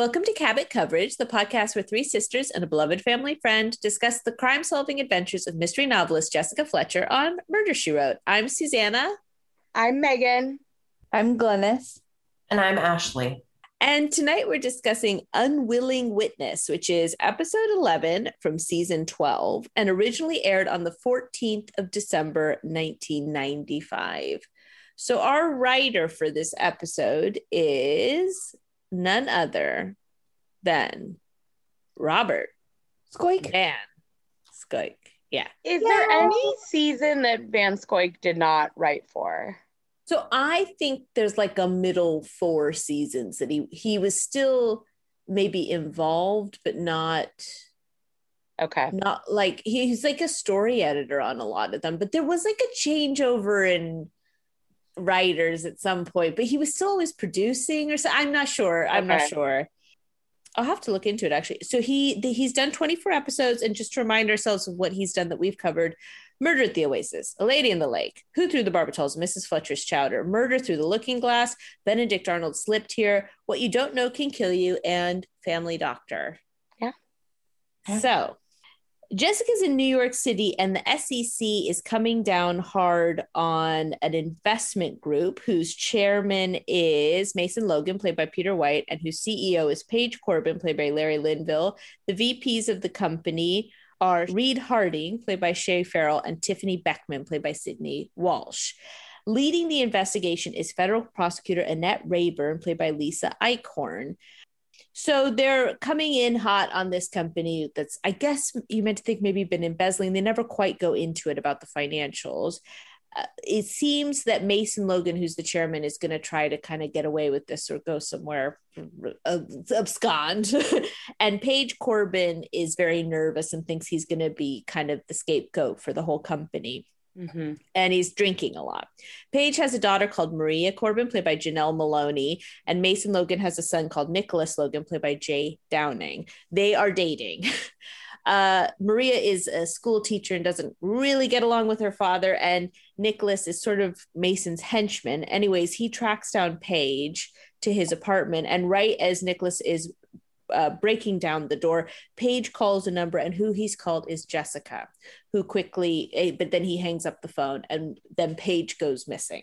Welcome to Cabot Coverage, the podcast where three sisters and a beloved family friend discuss the crime solving adventures of mystery novelist Jessica Fletcher on Murder She Wrote. I'm Susanna. I'm Megan. I'm Glennis. And I'm Ashley. And tonight we're discussing Unwilling Witness, which is episode 11 from season 12 and originally aired on the 14th of December, 1995. So, our writer for this episode is none other than Robert Squeak. Van Squeak. Yeah. Is there any season that Van Scoyk did not write for? So I think there's like a middle four seasons that he he was still maybe involved, but not Okay. not like he's like a story editor on a lot of them. But there was like a changeover in writers at some point, but he was still always producing or so. I'm not sure. I'm not sure. I'll have to look into it actually. So he the, he's done 24 episodes, and just to remind ourselves of what he's done that we've covered: Murder at the Oasis, A Lady in the Lake, Who Threw the Barbitals, Mrs. Fletcher's Chowder, Murder Through the Looking Glass, Benedict Arnold slipped here, What You Don't Know Can Kill You, and Family Doctor. Yeah. So Jessica's in New York City, and the SEC is coming down hard on an investment group whose chairman is Mason Logan, played by Peter White, and whose CEO is Paige Corbin, played by Larry Linville. The VPs of the company are Reed Harding, played by Shea Farrell, and Tiffany Beckman, played by Sydney Walsh. Leading the investigation is federal prosecutor Annette Rayburn, played by Lisa Eichhorn. So they're coming in hot on this company that's, I guess you meant to think maybe been embezzling. They never quite go into it about the financials. Uh, it seems that Mason Logan, who's the chairman, is going to try to kind of get away with this or go somewhere uh, abscond. and Paige Corbin is very nervous and thinks he's going to be kind of the scapegoat for the whole company Mm-hmm. and he's drinking a lot. Paige has a daughter called Maria Corbin, played by Janel Moloney, and Mason Logan has a son called Nicholas Logan, played by Jay Downing. They are dating. Uh, Maria is a school teacher and doesn't really get along with her father, and Nicholas is sort of Mason's henchman. Anyways, he tracks down Paige to his apartment, and right as Nicholas is uh, breaking down the door, Paige calls a number, and who he's called is Jessica, who quickly, eh, but then he hangs up the phone, and then Paige goes missing.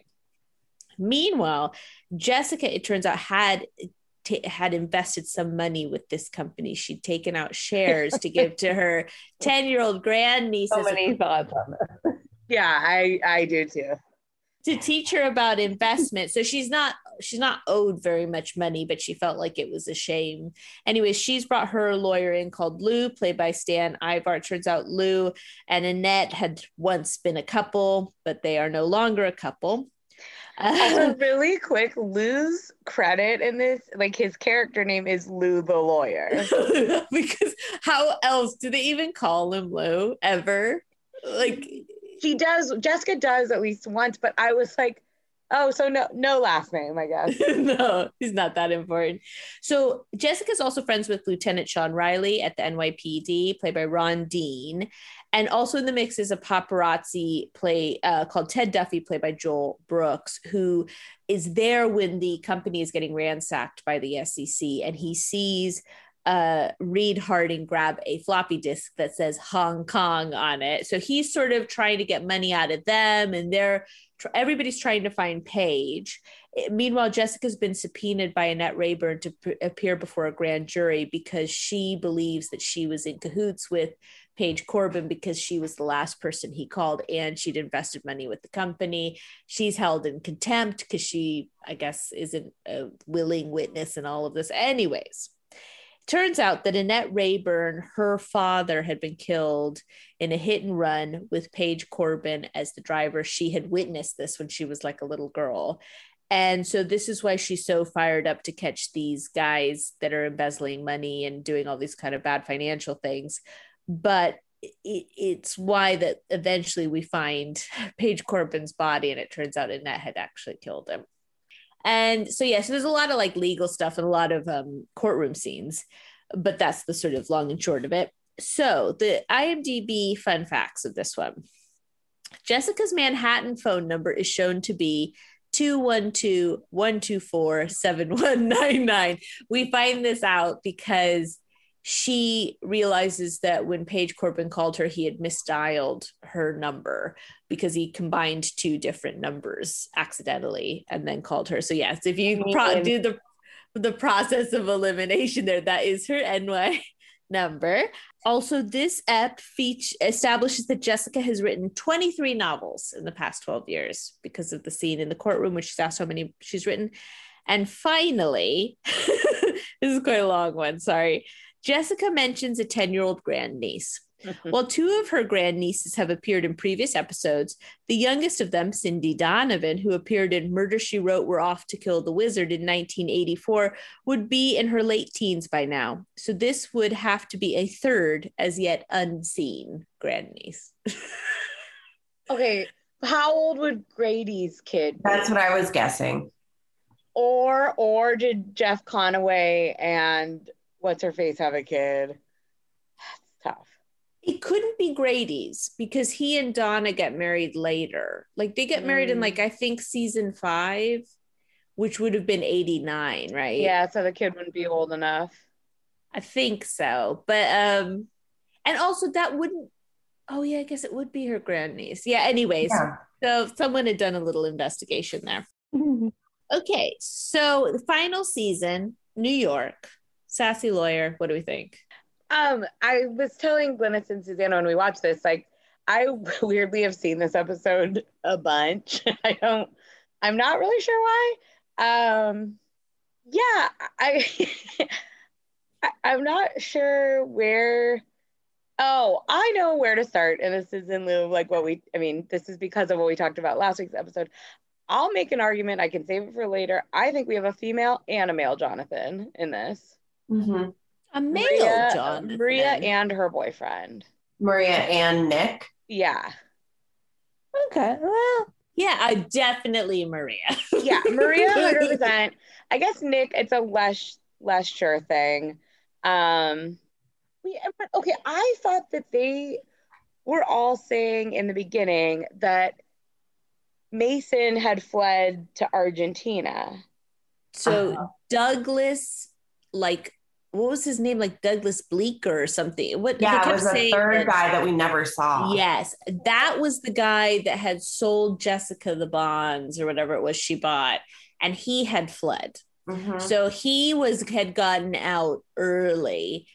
Meanwhile, Jessica, it turns out, had t- had invested some money with this company. She'd taken out shares to give to her ten year old grandniece So many thoughts on this. Yeah, I I do too. to teach her about investment. So she's not she's not owed very much money, but she felt like it was a shame. Anyway, she's brought her lawyer in called Lou, played by Stan Ivar. Turns out Lou and Annette had once been a couple, but they are no longer a couple. Also, really quick, Lou's credit in this, like his character name is Lou the lawyer. because how else do they even call him Lou ever? Like She does. Jessica does at least once, but I was like, oh, so no, no last name, I guess. no, he's not that important. So Jessica's also friends with Lieutenant Sean Riley at the NYPD, played by Ron Dean. And also in the mix is a paparazzi play uh, called Ted Duffy, played by Joel Brooks, who is there when the company is getting ransacked by the SEC, and he sees uh, Reed Harding grab a floppy disk that says Hong Kong on it. So he's sort of trying to get money out of them, and they're everybody's trying to find Paige. Eh, Meanwhile, Jessica's been subpoenaed by Annette Rayburn to appear before a grand jury because she believes that she was in cahoots with Paige Corbin because she was the last person he called and she'd invested money with the company. She's held in contempt because she, I guess, isn't a willing witness in all of this. Anyways, turns out that Annette Rayburn, her father, had been killed in a hit and run with Paige Corbin as the driver. She had witnessed this when she was like a little girl. And so this is why she's so fired up to catch these guys that are embezzling money and doing all these kind of bad financial things. But it, it's why that eventually we find Paige Corbin's body, and it turns out Annette had actually killed him. And so, yeah, so there's a lot of like legal stuff and a lot of um, courtroom scenes, but that's the sort of long and short of it. So, the IMDb fun facts of this one Jessica's Manhattan phone number is shown to be 212 124 7199. We find this out because she realizes that when Paige Corbin called her, he had misdialed her number because he combined two different numbers accidentally and then called her. So yes, if you pro- do the the process of elimination there, that is her NY number. Also, this ep feature establishes that Jessica has written 23 novels in the past 12 years because of the scene in the courtroom, which she's asked how many she's written. And finally, this is quite a long one, sorry. Jessica mentions a 10 year old grandniece. Mm-hmm. While two of her grandnieces have appeared in previous episodes, the youngest of them, Cindy Donovan, who appeared in Murder She Wrote We're Off to Kill the Wizard in 1984, would be in her late teens by now. So this would have to be a third, as yet unseen, grandniece. Okay, how old would Grady's kid? be? That's what I was guessing. Or or did Jeff Conaway and what's her face have a kid? That's tough. It couldn't be Grady's because he and Donna get married later. Like they get married in Mm. like I think season five, which would have been 89, right? Yeah, so the kid wouldn't be old enough. I think so. But um and also that wouldn't oh yeah, I guess it would be her grandniece. Yeah, anyways. Yeah. So someone had done a little investigation there. Okay, so the final season, New York, sassy lawyer. What do we think? Um, I was telling Glennis and Susanna when we watched this, like I weirdly have seen this episode a bunch. I don't I'm not really sure why. Um yeah, I, I I'm not sure where Oh, I know where to start. And this is in lieu of like what we I mean, this is because of what we talked about last week's episode. I'll make an argument. I can save it for later. I think we have a female and a male Jonathan in this. Mhm. A male Maria, John. Maria and her boyfriend. Maria and Nick. Yeah. okay. Well, Yeah, I definitely Maria. Yeah, Maria 100%. I guess Nick, it's a less less sure thing. Um we, but okay, I thought that they were all saying in the beginning that Mason had fled to Argentina. So Uh-huh. Douglas, like, what was his name? Like Douglas Bleeker or something. What Yeah, it kept was saying third that- guy that we never saw. Yes, that was the guy that had sold Jessica the bonds or whatever it was she bought, and he had fled. Mhm. So he was had gotten out early.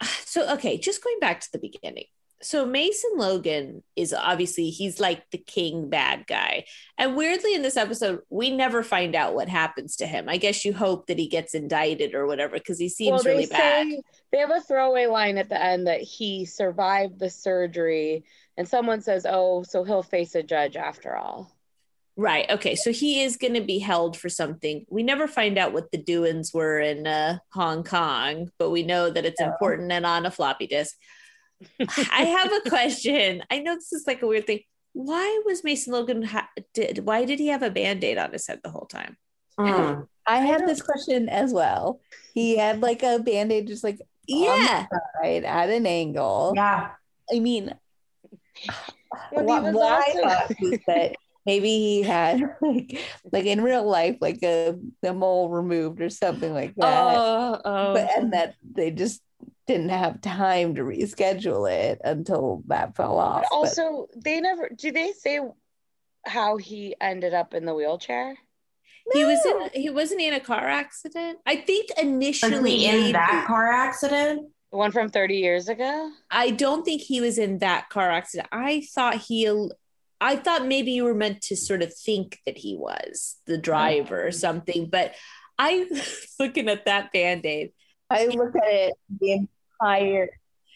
So okay, just going back to the beginning. So Mason Logan is obviously he's like the king bad guy. And weirdly in this episode, we never find out what happens to him. I guess you hope that he gets indicted or whatever because he seems well, really bad. they have a throwaway line at the end that he survived the surgery, and someone says, "Oh, so he'll face a judge after all." Right. Okay. So he is going to be held for something. We never find out what the doings were in uh, Hong Kong, but we know that it's No. important and on a floppy disk. I have a question. I know this is like a weird thing. Why was Mason Logan? Ha- did why did he have a band aid on his head the whole time? Mm. I had this question as well. He had like a band-aid just like Yeah. right at an angle. Yeah. I mean, what, what I thought was that maybe he had like like in real life like a, a mole removed or something like that. Oh, oh. but and that they just didn't have time to reschedule it until that fell off. But But also, they never do they say how he ended up in the wheelchair? he was in he wasn't he in a car accident. I think Was initially he in maybe- that car accident? The one from 30 years ago? I don't think he was in that car accident. I thought he, I thought maybe you were meant to sort of think that he was the driver or something. But I, looking at that band aid, I look at it the entire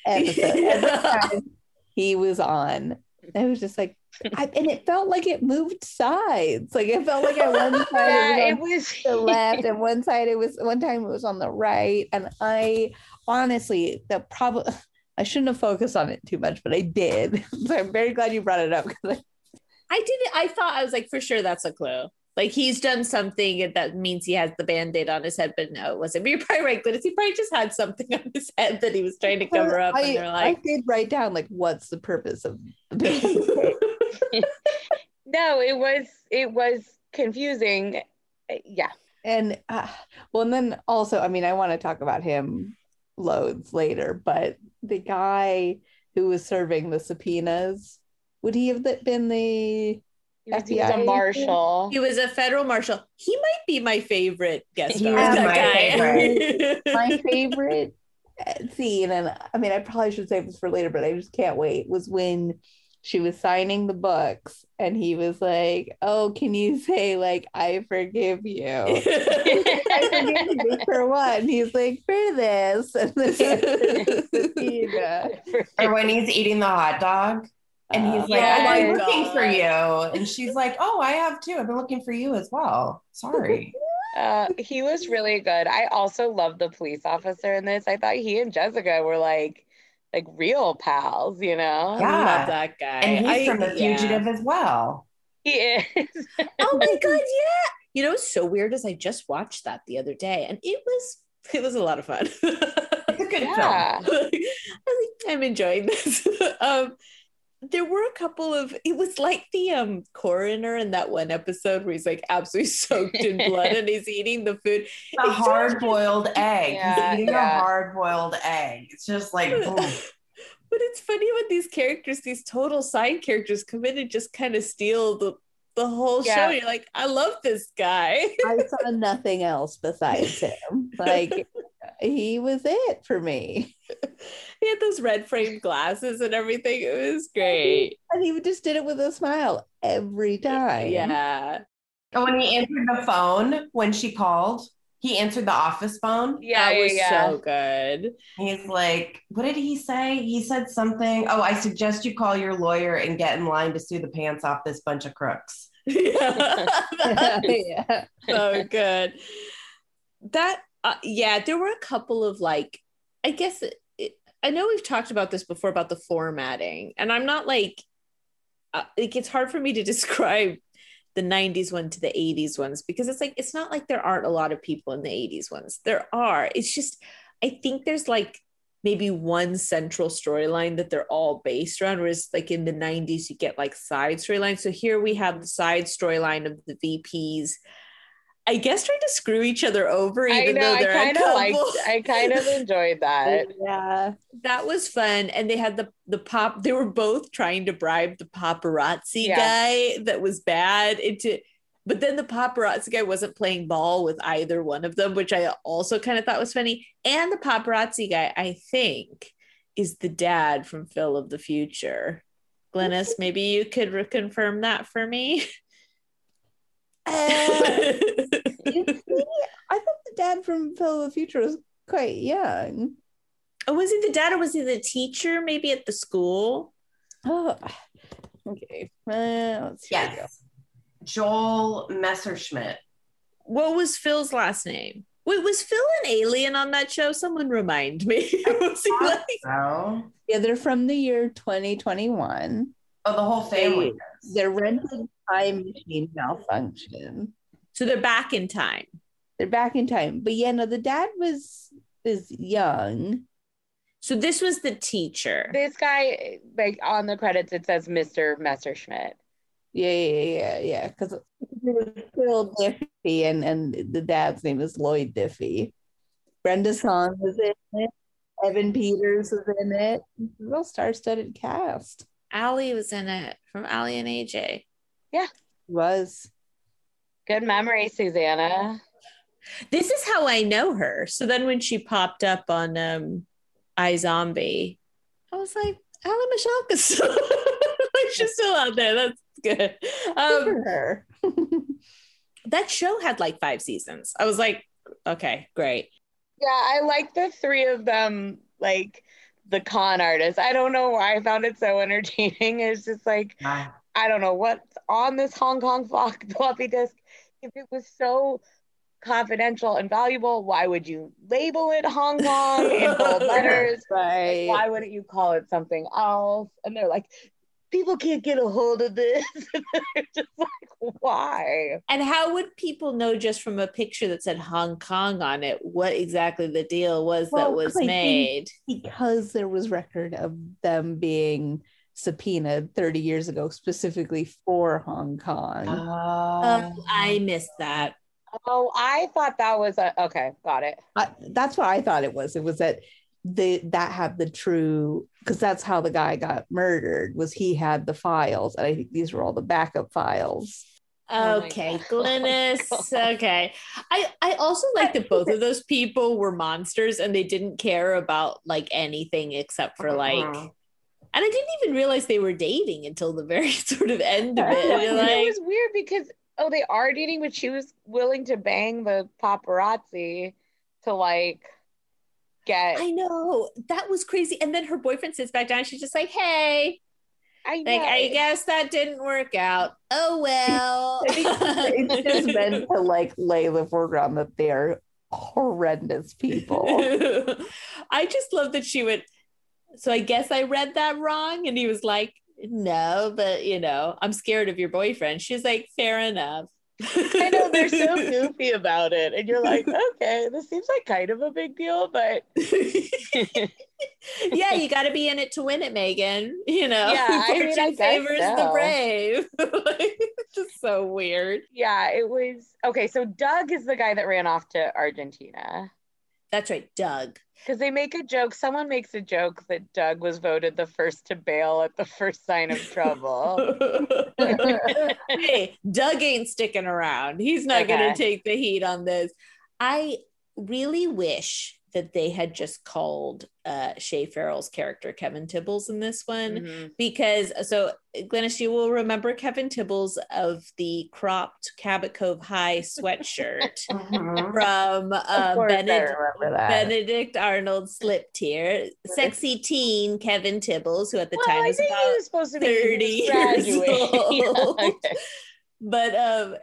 episode. He was on, I was just like, I, and it felt like it moved sides. Like it felt like at one side Yeah, it it was was the left, and one side it was one time it was on the right. And I honestly, the problem. I shouldn't have focused on it too much, but I did. So I'm very glad you brought it up because I didn't, I thought, I was like, for sure that's a clue. Like he's done something and that means he has the band aid on his head, but no, it wasn't. But you're probably right, Glennis. He probably just had something on his head that he was trying to cover up. I, and they're I did write down like what's the purpose of the band-aid? no, it was it was confusing. Yeah. and uh, well and then also i mean i want to talk about him loads later but the guy who was serving the subpoenas would he have been the He was, he was a marshal. He was a federal marshal. He might be my favorite guest He star. was my guy. my favorite uh, scene and i mean i probably should save this for later but i just can't wait was when she was signing the books and he was like oh can you say like i forgive you I forgive you for what? And he's like, for this. And then he uh, answers the subpoena. Or when he's eating the hot dog and he's like, Yeah. I've been my looking for you. And she's like, Oh, I have too. I've been looking for you as well. Sorry. Uh, he was really good. I also love the police officer in this. I thought he and Jessica were like like real pals, you know? I Yeah. love that guy. and he's I- from The yeah. Fugitive as well. He is. Oh my god, yeah. You know what's so weird is I just watched that the other day and it was it was a lot of fun. It's a good Yeah. film. I think I'm enjoying this. um there were a couple of it was like the um coroner in that one episode where he's like absolutely soaked in blood and he's eating the food. A hard boiled egg. Yeah, he's eating yeah. a hard boiled egg. It's just like. But it's funny when these characters, these total side characters, come in and just kind of steal the the whole Yeah. show. You're like, I love this guy. I saw nothing else besides him. Like, he was it for me. he had those red framed glasses and everything. It was great. And he just did it with a smile every time. Yeah. And when he answered the phone when she called, he answered the office phone. Yeah, that was yeah. so good. He's like, what did he say? He said something. Oh, I suggest you call your lawyer and get in line to sue the pants off this bunch of crooks. yeah. yeah. so good. That uh, yeah, there were a couple of like, I guess it, it, I know we've talked about this before about the formatting, and I'm not like, uh, like it's hard for me to describe the 90s one to the 80s ones because it's like it's not like there aren't a lot of people in the 80s ones. There are. It's just I think there's like maybe one central storyline that they're all based around whereas like in the 90s you get like side storylines so here we have the side storyline of the vps i guess trying to screw each other over I even know. though I they're kind of liked. I kind of enjoyed that. Yeah. that was fun and they had the the pop they were both trying to bribe the paparazzi Yeah. guy that was bad into but then the paparazzi guy wasn't playing ball with either one of them which i also kind of thought was funny and the paparazzi guy i think is the dad from phil of the future glennis maybe you could reconfirm that for me Uh, you I thought the dad from Phil of the Future was quite young. oh was he the dad or was he the teacher maybe at the school Oh, okay. Uh, let's see. Yes. Joel Messerschmidt. What was Phil's last name? Wait, was Phil an alien on that show? Someone remind me. was he like, So, Yeah, they're from the year 2021. oh, the whole family. They're rented time machine malfunction. so they're back in time. They're back in time. But yeah, no, the dad was is young. So this was the teacher. This guy, like on the credits, it says Mr. Messerschmidt. Yeah, yeah, yeah, yeah. Because it was Phil Diffy and, and the dad's name is Lloyd Diffy. Brenda Song was in it. Evan Peters was in it. Real star-studded cast. Aly was in it from Aly and AJ. Was Good memory, Susanna. This is how I know her. So then when she popped up on um iZombie, I was like, Aly Michalka's still, she's still out there. That's good. Good Um, for her. that show had like five seasons. I was like, okay, great. Yeah, I like the three of them, like the con artists. I don't know why I found it so entertaining. It's just like, Yeah. I don't know what's on this Hong Kong floppy disk. If it was so confidential and valuable, why would you label it Hong Kong in bold letters? right. Why wouldn't you call it something else? And they're like, people can't get a hold of this. Just like, why? And how would people know just from a picture that said Hong Kong on it what exactly the deal was Well, that was made? because there was record of them being subpoenaed 30 years ago specifically for Hong Kong. Uh, Oh, I missed that. Oh, I thought that was a okay. Got it. I, that's what I thought it was. It was that the that had the true because that's how the guy got murdered was he had the files and I think these were all the backup files. Oh my Okay, God. Glynis. Okay. I I also like that both of those people were monsters and they didn't care about like anything except for like uh-uh. And I didn't even realize they were dating until the very sort of end of it. Well, And, it was weird because oh, they are dating, but she was willing to bang the paparazzi to like get. I know that was crazy. And then her boyfriend sits back down. And she's just like, "Hey, I know. like I guess that didn't work out. Oh well." It's just meant to like lay the foreground that they're horrendous people. I just love that she went. So I guess I read that wrong, and he was like, "No, but you know, I'm scared of your boyfriend." She's like, "Fair enough." I know they're so goofy about it, and you're like, okay, this seems like kind of a big deal, but yeah, you got to be in it to win it, Megan. You know, Yeah, I mean, I favors the brave. Like, just so weird. yeah, it was okay. So Doug is the guy that ran off to Argentina That's right, Doug. Because they make a joke. Someone makes a joke that Doug was voted the first to bail at the first sign of trouble. hey, Doug ain't sticking around. He's not going to take the heat on this. I really wish that they had just called uh, Shea Farrell's character Kevin Tibbles in this one Mhm. because so Glennis, you will remember Kevin Tibbles of the cropped Cabot Cove High sweatshirt Mhm. from uh, Benedict. remember that. Benedict Arnold slipped here. Sexy teen Kevin Tibbles, who at the Well, time I was think about he was supposed to be 30 years old. Yeah, okay. but um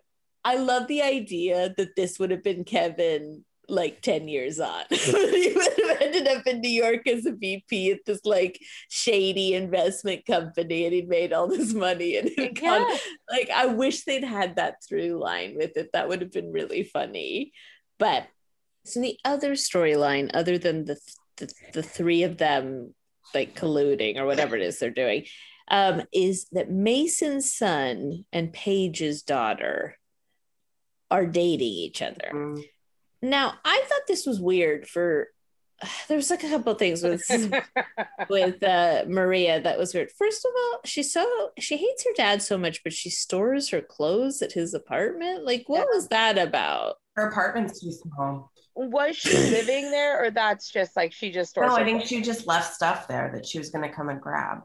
I love the idea that this would have been Kevin like 10 years on. he would have ended up in New York as a VP at this like shady investment company and he'd made all this money and he'd gone like I wish they'd had that through line with it. That would have been really funny. But so the other storyline, other than the, the the three of them like colluding or whatever it is they're doing, um, is that Mason's son and Paige's daughter are dating each other. Mm. Now, I thought this was weird for there was like a couple of things with with uh, Maria that was weird. First of all, she's so she hates her dad so much, but she stores her clothes at his apartment. Like, what was that about? Her apartment's too small. Was she living there, or that's just like she just stores? No, I her think she just left stuff there that she was going to come and grab.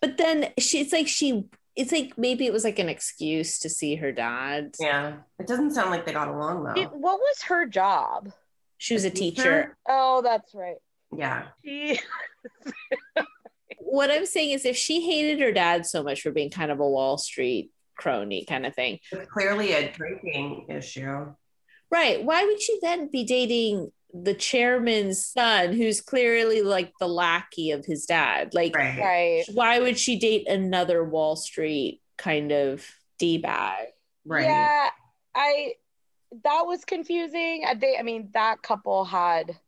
But then she, it's like she, it's like maybe it was like an excuse to see her dad. Yeah. It doesn't sound like they got along It- though. what was her job? She was a A teacher? teacher. Oh, that's right. Yeah. She, What I'm saying is, if she hated her dad so much for being kind of a Wall Street crony kind of thing, It's clearly a drinking issue. right? Why would she then be dating the chairman's son, who's clearly like the lackey of his dad? Like, Right. right. why would she date another Wall Street kind of d bag? Right. Yeah, I. That was confusing. I- They, I mean, that couple had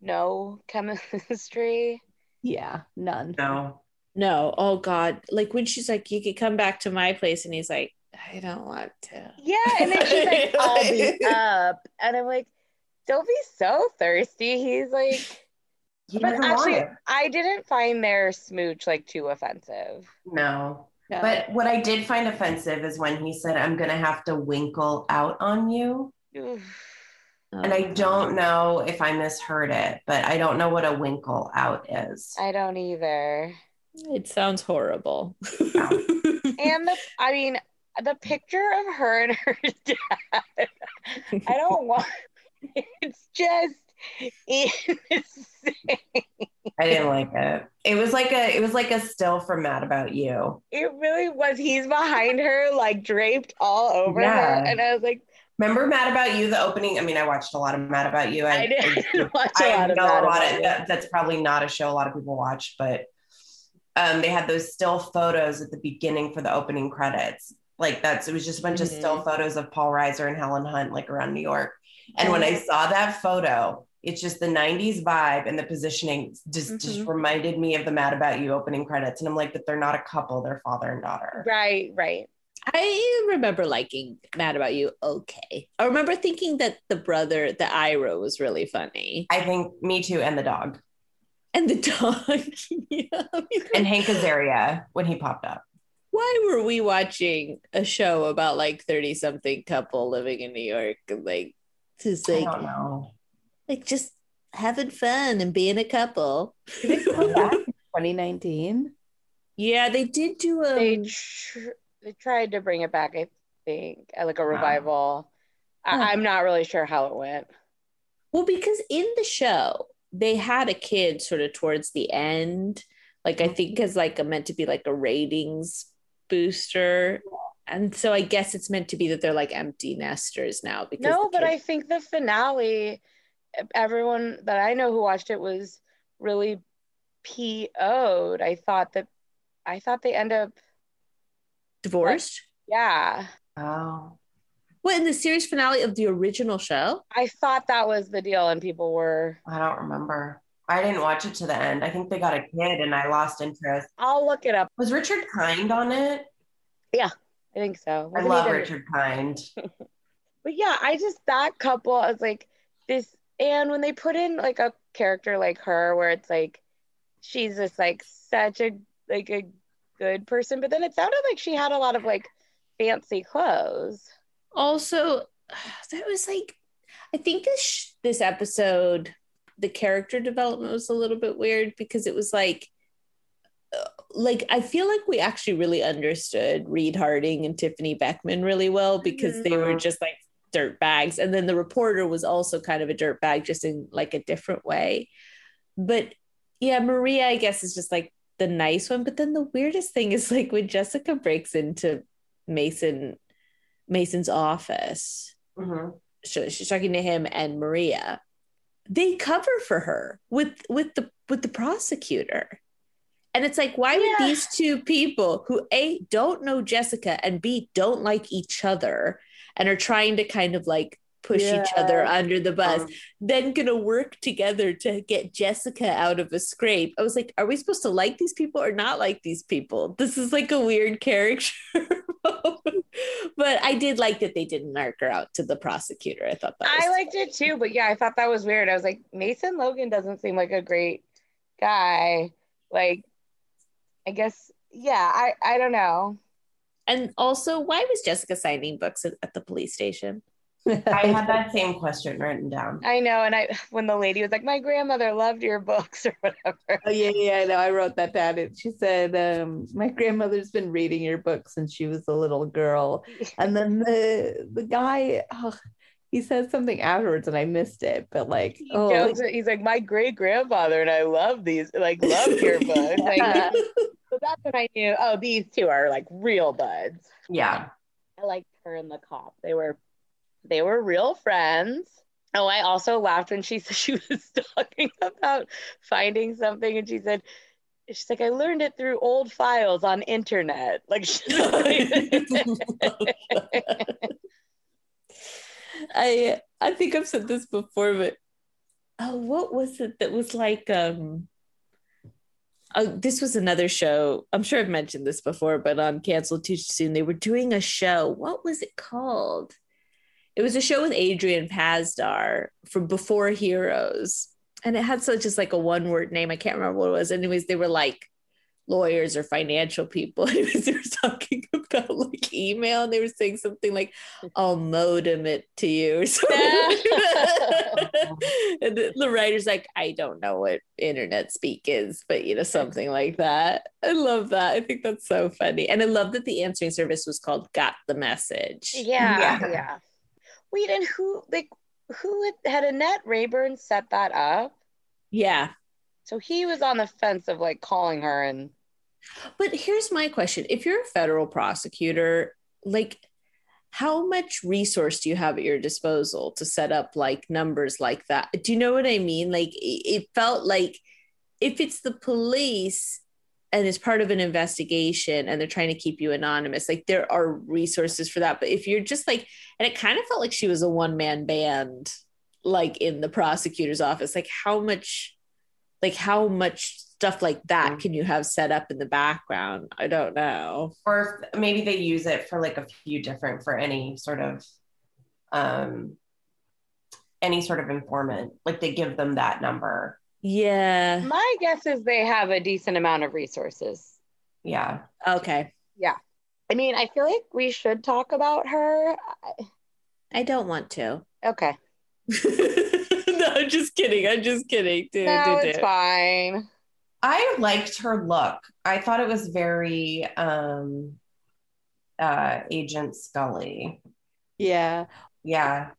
no chemistry. Yeah, none. No. No, oh God! Like when she's like, "You could come back to my place," and he's like, "I don't want to." Yeah, and then she's like, "I'll be up," and I'm like, "Don't be so thirsty." He's like, He but actually. I didn't find their smooch like too offensive. No. No. But what I did find offensive is when he said, I'm going to have to winkle out on you. And I don't know if I misheard it, but I don't know what a winkle out is. I don't either. It sounds horrible. And the, I mean, the picture of her and her dad. I don't want. It's just insane. I didn't like it. It was like a it was like a still from Mad About You. It really was. He's behind her, like draped all over Yeah. her, and I was like, Remember Mad About You, the opening? I mean, I watched a lot of Mad About You. I didn't watch a I lot of know that. a lot of that, that's probably not a show a lot of people watch, but um, they had those still photos at the beginning for the opening credits. Like that's it was just a bunch of still photos of Paul Reiser and Helen Hunt like around New York. And when I saw that photo, It's just the 90s vibe and the positioning just, just Mhm. reminded me of the Mad About You opening credits. And I'm like, but they're not a couple, they're father and daughter. Right, right. I remember liking Mad About You. Okay. I remember thinking that the brother, the Ira, was really funny. I think me too, and the dog. And the dog. yeah. And Hank Azaria when he popped up. Why were we watching a show about like 30 something couple living in New York? Like, just I like, like just having fun and being a couple. Did it come back in 2019? yeah, they did do a. They tr- they tried to bring it back, I think, like a revival. Huh. I- I'm not really sure how it went. Well, because in the show, they had a kid sort of towards the end, like I think is like a, meant to be like a ratings booster. And so I guess it's meant to be that they're like empty nesters now because No, the but I think the finale, everyone that I know who watched it was really PO'd. I thought that I thought they end up divorced. yeah. Oh. What in the series finale of the original show? I thought that was the deal and people were I don't remember. I didn't watch it to the end. I think they got a kid and I lost interest. I'll look it up. Was Richard Kind on it? I think so. I Wasn't he love the- Richard Kind. But yeah, I just that couple I was like this and when they put in like a character like her where it's like she's just like such a like a good person, but then it sounded like she had a lot of like fancy clothes. Also, that was like, I think this sh- this episode, the character development was a little bit weird because it was like, like I feel like we actually really understood Reed Harding and Tiffany Beckman really well because they were Mhm. just like dirt bags, and then the reporter was also kind of a dirt bag, just in like a different way. But yeah, Maria, I guess, is just like the nice one. But then the weirdest thing is like when Jessica breaks into Mason Mason's office. Mhm. So she's talking to him and Maria. They cover for her with with the with the prosecutor. And it's like, why would these two people who A don't know Jessica and B don't like each other and are trying to kind of like push each other under the bus, Um, then gonna work together to get Jessica out of a scrape. I was like, are we supposed to like these people or not like these people? This is like a weird character. but I did like that they didn't narc her out to the prosecutor. I thought that was I liked it too, but yeah, I thought that was weird. I was like, Mason Logan doesn't seem like a great guy. Like, I guess, yeah, I I don't know. and also why was Jessica signing books at, at the police station? I had that same question written down. I know, and I when the lady was like, my grandmother loved your books or whatever. Oh yeah, yeah, I know. I wrote that down. It she said, um, "My grandmother's been reading your book since she was a little girl." And then the the guy, oh, he says something afterwards, and I missed it. But like, He oh, jokes, he's like, my great grandfather and I love these, like, love your books. Like, so that's when I knew, oh, these two are like real buds. Yeah. I liked her and the cop. They were they were real friends. Oh, I also laughed when she said she was talking about finding something and she said she's like, I learned it through old files on internet. Like she's I I think I've said this before, but oh, what was it that was like um oh, this was another show. I'm sure I've mentioned this before, but on Canceled Too Soon, they were doing a show. What was it called? It was a show with Adrian Pasdar from Before Heroes. And it had such just like a one word name. I can't remember what it was. Anyways, they were like lawyers or financial people. Anyways, they were talking about like email and they were saying something like, I'll modem it to you or something. and the, the writer's like, I don't know what internet speak is, but you know, something like that. I love that. I think that's so funny. And I love that the answering service was called Got the Message. yeah, Yeah. yeah. Wait, and who like who had, had Annette Rayburn set that up? Yeah. So he was on the fence of like calling her and But here's my question. If you're a federal prosecutor, like how much resource do you have at your disposal to set up like numbers like that? Do you know what I mean? Like it felt like if it's the police and it's part of an investigation and they're trying to keep you anonymous, like there are resources for that. But if you're just like, and it kind of felt like she was a one man band like in the prosecutor's office like how much like how much stuff like that Mm. can you have set up in the background i don't know or if maybe they use it for like a few different for any sort of um any sort of informant like they give them that number yeah My guess is they have a decent amount of resources. yeah okay Yeah. I mean, I feel like we should talk about her. I- i don't want to Okay. no i'm just kidding i'm just kidding do, No, do, it's do. fine. i liked her look i thought it was very um uh agent scully Yeah. yeah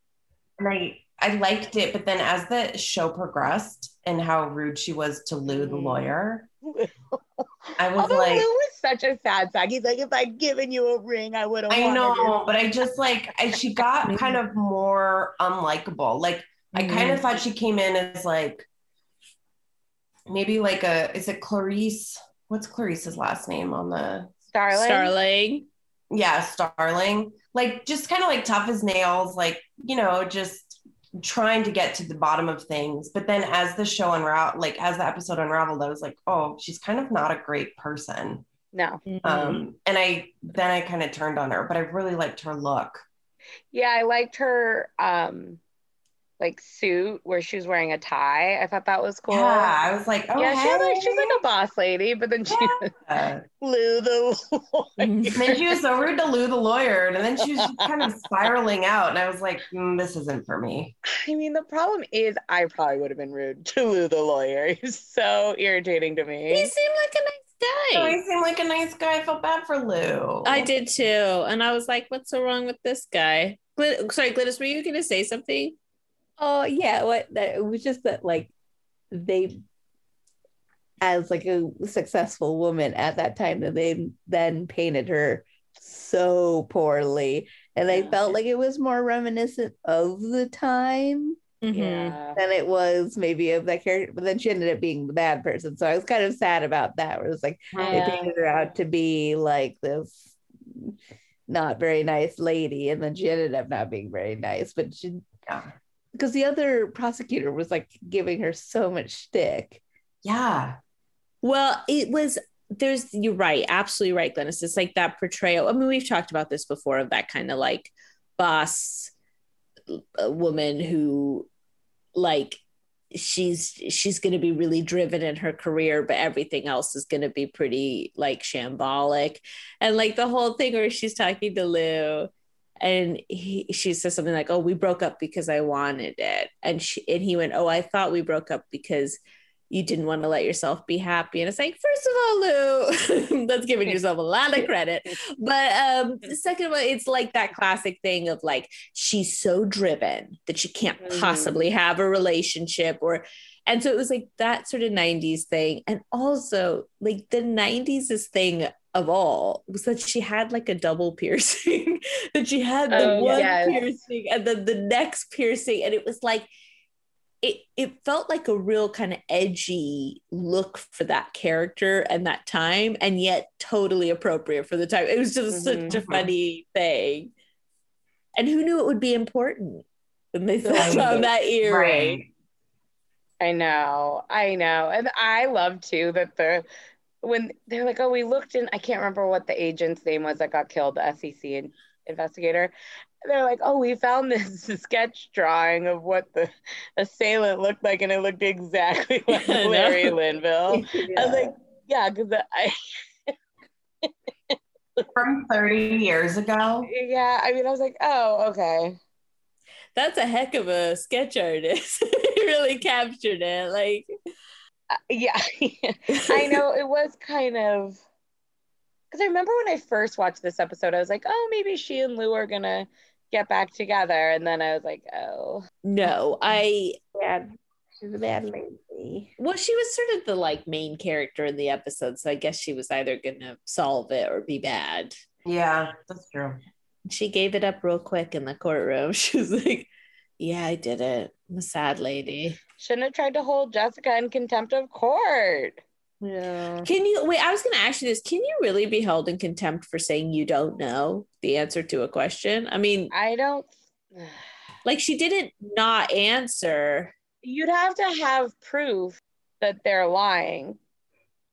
and i i liked it but then as the show progressed and how rude she was to lou the Mhm. lawyer i was Although like Lou was such a sad sack. He's like, if I'd given you a ring, I would have. I know, but I just like I, she got kind of more unlikable. Like I kind of thought she came in as like maybe like a is it Clarice? What's Clarice's last name on the Starling. starling yeah, Starling. Like just kind of like tough as nails, like, you know, just trying to get to the bottom of things. But then as the show unraveled, like as the episode unraveled, I was like, oh, she's kind of not a great person. No. Mhm. Um, and I then I kind of turned on her, but I really liked her look. Yeah, I liked her um like suit where she was wearing a tie. I thought that was cool. Yeah, I was like, oh, yeah, she had, like, she's like a boss lady, but then she Uh, Lou the and then she was so rude to Lou the lawyer, and then she was kind of spiraling out, and I was like, mm, this isn't for me. I mean, the problem is I probably would have been rude to Lou the lawyer. He's so irritating to me. he seemed like a nice So guy he seemed like a nice guy. I felt bad for Lou. I did too. And I was like, what's so wrong with this guy? Gly- Sorry, Glynis, were you going to say something? Oh yeah, what that it was just that like they as like a successful woman at that time that they then painted her so poorly and I Yeah. felt like it was more reminiscent of the time Mhm. Yeah. than it was maybe of that character but then she ended up being the bad person so I was kind of sad about that where it was like Yeah. they painted her out to be like this not very nice lady and then she ended up not being very nice but she Yeah. Because the other prosecutor was like giving her so much stick yeah. Well, it was there's you're right, absolutely right, Glennis. It's like that portrayal. I mean, we've talked about this before of that kind of like boss uh, woman who like she's she's going to be really driven in her career but everything else is going to be pretty like shambolic and like the whole thing where she's talking to Lou and he she says something like oh we broke up because I wanted it and she and he went oh I thought we broke up because you didn't want to let yourself be happy. And it's like, first of all, Lou, that's giving yourself a lot of credit. But um, the second one, it's like that classic thing of like, she's so driven that she can't Mhm. possibly have a relationship or and so it was like that sort of 90s thing. And also like the 90s this thing of all was that she had like a double piercing, that she had the Oh, one yes. piercing and then the next piercing. And it was like, it it felt like a real kind of edgy look for that character and that time and yet totally appropriate for the time it was just Mhm. such a funny thing and who knew it would be important when they Right. found that earring Right. I know, I know, and I love too that the when they're like, oh, we looked in. I can't remember what the agent's name was that got killed, the SEC investigator. They're like, oh, we found this sketch drawing of what the assailant looked like, and it looked exactly like I know. Larry Linville. I was like, yeah, because I, From 30 years ago. yeah, I mean, I was like, oh, okay. that's a heck of a sketch artist he really captured it like Uh, yeah, I know it was kind of because I remember when I first watched this episode, I was like, oh, maybe she and Lou are gonna get back together, and then I was like, oh, no i bad she's a bad lady well she was sort of the like main character in the episode so i guess she was either gonna solve it or be bad Yeah, that's true. she gave it up real quick in the courtroom. She was like, Yeah, I did it. I'm a sad lady. Shouldn't have tried to hold Jessica in contempt of court. yeah Can you wait? I was going to ask you this. Can you really be held in contempt for saying you don't know the answer to a question? I mean, I don't. Like she didn't not answer. You'd have to have proof that they're lying.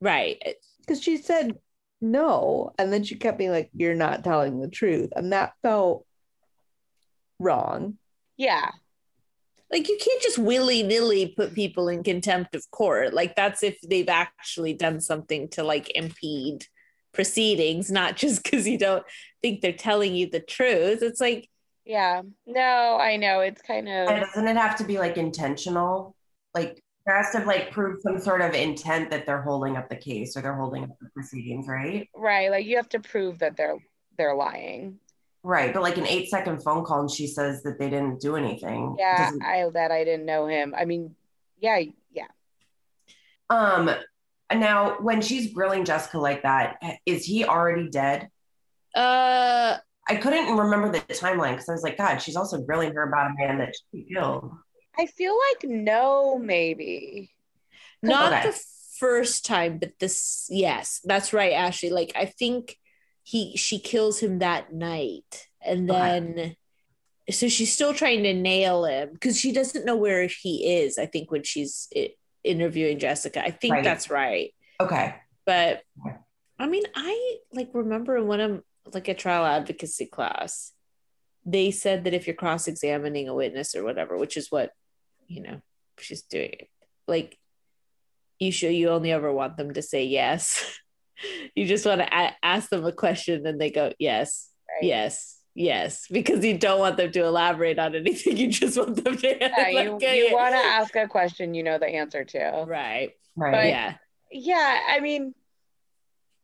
Right. Because she said no. And then she kept being like, You're not telling the truth. And that felt wrong. Yeah. Like you can't just willy nilly put people in contempt of court. Like that's if they've actually done something to like impede proceedings, not just because you don't think they're telling you the truth. It's like, Yeah. No, I know. It's kind of And of doesn't it have to be like intentional? Like there has to like prove some sort of intent that they're holding up the case or they're holding up the proceedings, right? right. Like you have to prove that they're they're lying. Right. But like an eight second phone call and she says that they didn't do anything. Yeah, Doesn't- I that I didn't know him. I mean, yeah, yeah. Um now when she's grilling Jessica like that, is he already dead? uh I couldn't remember the timeline because I was like, God, she's also grilling her about a man that she killed. I feel like no, maybe. not Okay. the first time, but this yes, that's right, Ashley. Like I think he she kills him that night. And Okay. then so she's still trying to nail him because she doesn't know where he is, I think, when she's interviewing Jessica. I think Right. that's right. Okay. But I mean, I like remember in one of like a trial advocacy class, they said that if you're cross examining a witness or whatever, which is what you know she's doing, like you should you only ever want them to say yes. you just want to a- ask them a question, and they go yes, Right. yes, yes, because you don't want them to elaborate on anything. You just want them to Yeah, you, like, you want to ask a question you know the answer to. right, Right. yeah. Yeah, I mean,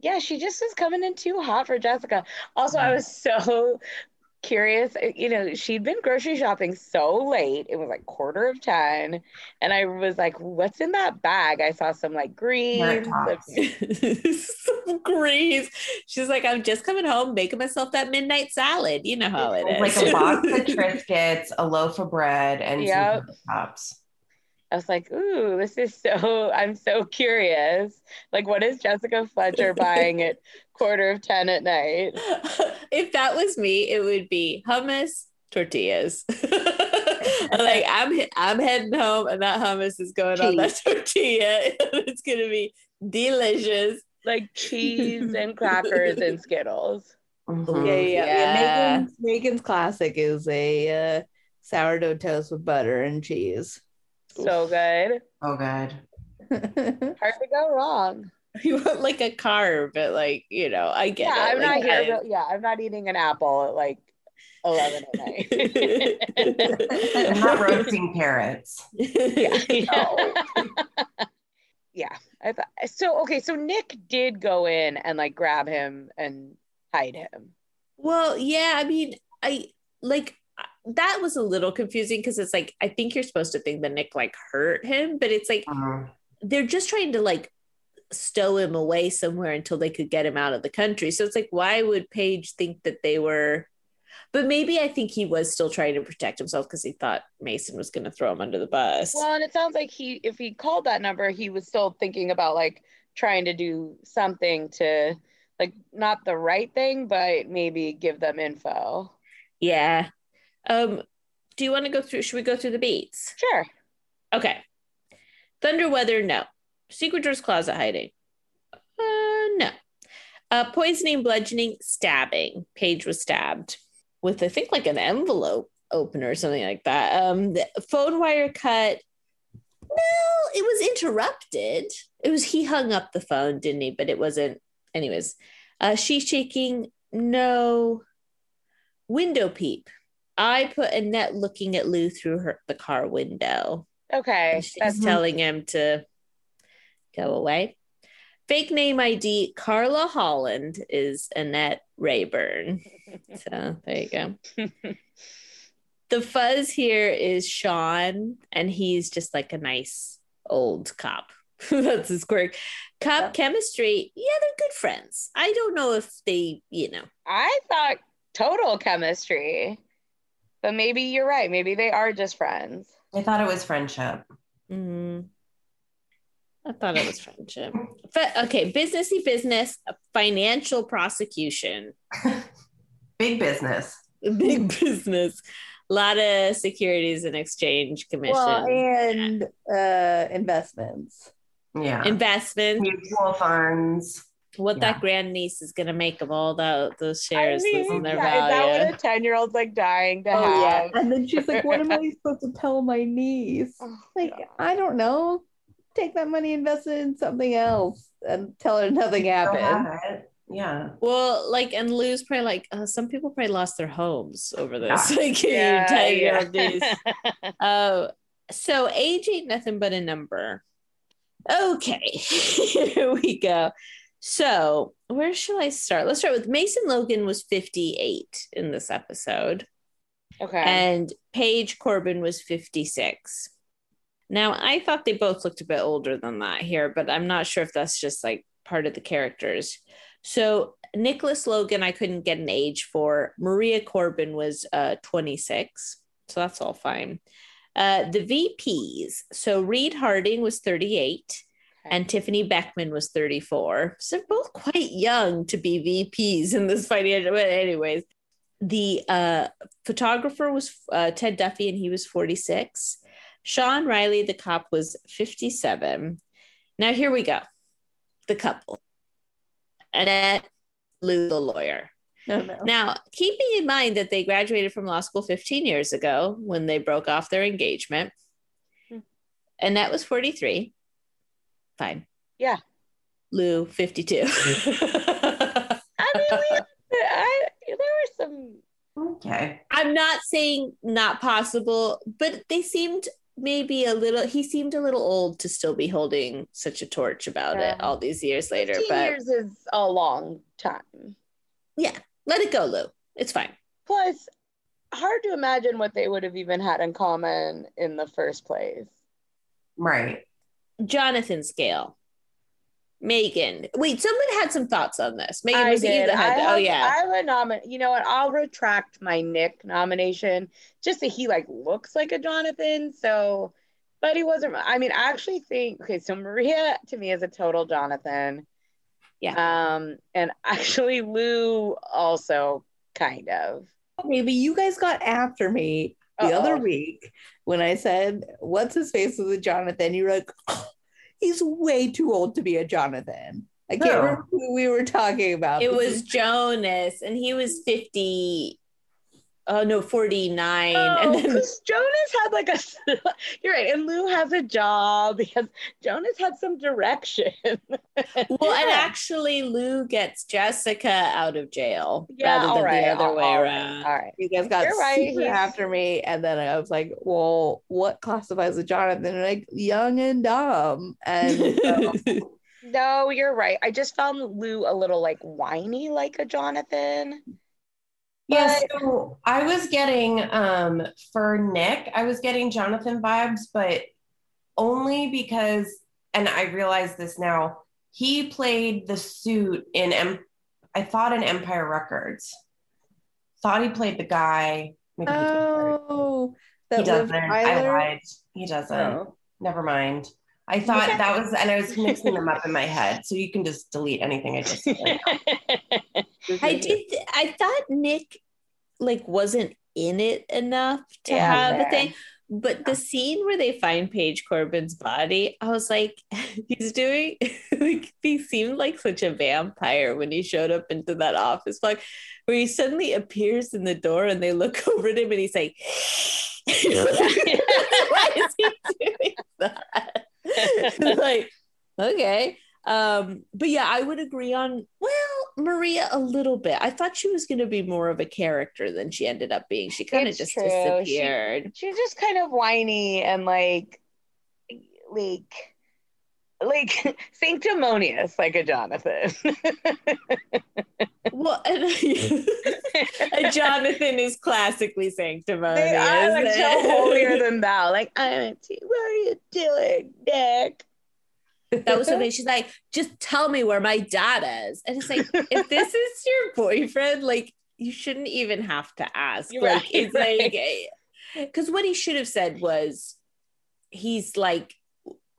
yeah, she just was coming in too hot for Jessica. Also, I was so curious. uh, You know, she'd been grocery shopping so late. It was like quarter of 10. And I was like, what's in that bag? I saw some like greens. Some greens. She's like, I'm just coming home, making myself that midnight salad. You know how it is. Like a box of Triscuits, a loaf of bread, and Yep. some tops. I was like, ooh, this is so, I'm so curious. Like, what is Jessica Fletcher buying at quarter of 10 at night? if that was me, it would be hummus, tortillas. like I'm I'm heading home, and that hummus is going on that tortilla. it's gonna be delicious. Like cheese and crackers and Skittles. Mhm. Yeah, yeah, yeah. Yeah. Megan's, Megan's classic is a uh, sourdough toast with butter and cheese. So good. Oh, good. Hard to go wrong. You want like a carb, but like you know, I get yeah, it. I'm Like, not here. But yeah, I'm not eating an apple at like 11 at night. I'm not roasting carrots. yeah. yeah. I thought so. Okay, so Nick did go in and like grab him and hide him. Well, yeah, I mean, I like that was a little confusing because it's like I think you're supposed to think that Nick like hurt him, but it's like Mhm. they're just trying to like stow him away somewhere until they could get him out of the country. So it's like, why would Paige think that they were? But maybe I think he was still trying to protect himself because he thought Mason was going to throw him under the bus. Well, and it sounds like he, if he called that number, he was still thinking about like trying to do something to like not the right thing, but maybe give them info. yeah. Um, do you want to go through? Should we go through the beats? Sure. Okay. Thunder weather, no. Secret Door's closet hiding. Uh, no. Uh, poisoning, bludgeoning, stabbing. Paige was stabbed with, I think, like an envelope opener or something like that. Um, the phone wire cut. No, it was interrupted. It was he hung up the phone, didn't he? But it wasn't. Anyways, uh, she shaking. No. Window peep. I put Annette looking at Lou through her the car window. Okay. And she's That's telling him to go away. Fake name ID Carla Holland is Annette Rayburn. So there you go. the fuzz here is Sean, and he's just like a nice old cop. That's his quirk. Cop Yep. chemistry, yeah, they're good friends. I don't know if they, you know, I thought total chemistry, but maybe you're right. Maybe they are just friends. I thought it was friendship. Mm. I thought it was friendship. But okay, businessy business, financial prosecution, Big business. big business. A lot of Securities and Exchange Commission Well, and uh, investments. Yeah. Investments. Mutual funds. What Yeah. that grandniece is gonna make of all the, those shares I losing mean, their yeah, is that what a 10 year old's like dying to Oh yeah. have? And then she's like, "What am I supposed to tell my niece?" Oh, Like, God. I don't know. Take that money, invest it in something else, and tell her nothing Still happened. Yeah. Well, like, and Lou's probably like, uh, some people probably lost their homes over this. Like, Yeah, you tell your yeah. old niece. Uh, so age ain't nothing but a number. Okay, here we go. So where shall I start? Let's start with Mason Logan was 58 in this episode, okay. and Paige Corbin was 56. Now I thought they both looked a bit older than that here, but I'm not sure if that's just like part of the characters. So Nicholas Logan, I couldn't get an age for. Maria Corbin was uh 26, so that's all fine. Uh, the VPs. So Reed Harding was 38 and Tiffany Beckman was 34. So both quite young to be VPs in this financial. But anyways, the uh, photographer was uh, Ted Duffy and he was 46. Sean Riley, the cop, was 57. Now here we go. The couple. Annette, Lou, the lawyer. No, no. Now, keeping in mind that they graduated from law school 15 years ago when they broke off their engagement, Hmm. Annette was 43. Fine. Yeah. Lou, 52. I mean, we, I, there were some. Okay. I'm not saying not possible, but they seemed maybe a little, he seemed a little old to still be holding such a torch about it all these years later. 15 But years is a long time. Yeah let it go, Lou. It's fine. Plus, hard to imagine what they would have even had in common in the first place. Right. Jonathan Scale. Megan. Wait, someone had some thoughts on this. Megan, I was it you did. that had I oh yeah. I would nominate. You know what? I'll retract my Nick nomination. Just that he like looks like a Jonathan. So, but he wasn't. I mean, I actually think. Okay, so Maria to me is a total Jonathan. Yeah. Um, and actually Lou also kind of. Okay, but you guys got after me the Uh-oh. other week when I said, "What's his face with a Jonathan?" You were like, "Oh, "He's way too old to be a Jonathan." I can't Who? remember who we were talking about. It was Jonas, and he was 50. Oh no, 49. Oh, and then Jonas had like a. You're right, and Lou has a job because Jonas had some direction. well, and actually Lou gets Jessica out of jail yeah, rather than right, the other all- way all right, around. All right. you guys got You're right, super after me, and then I was like, "Well, what classifies a Jonathan?" And like young and dumb, and so- No, you're right. I just found Lou a little like whiny, like a Jonathan. Yeah, so I was getting um for Nick, I was getting Jonathan vibes, but only because and I realize this now, he played the suit in em- I thought in Empire Records. Thought he played the guy. Maybe oh, he that doesn't. I Tyler. lied. He doesn't. Oh. Never mind. I thought that was, and I was mixing them up in my head. So you can just delete anything I just said. right. I mm-hmm. did I thought Nick like wasn't in it enough to Yeah, have a thing. But the scene where they find Paige Corbin's body, I was like, he's doing like he seemed like such a vampire when he showed up into that office block where he suddenly appears in the door and they look over at him and he's like, Why is he doing that? It's like, okay. Um, but yeah, I would agree on well, Maria a little bit. I thought she was gonna be more of a character than she ended up being. She kind of just true. She- disappeared. She's just kind of whiny and like, like, like sanctimonious, like a Jonathan. Well, and, and Jonathan is classically sanctimonious. they are like so holier than thou. Like, I'm. What are you doing, Nick? That was something she's like, just tell me where my dad is. And it's like, if this is your boyfriend, like you shouldn't even have to ask. You're like right, it's right. Eh. like because what he should have said was he's like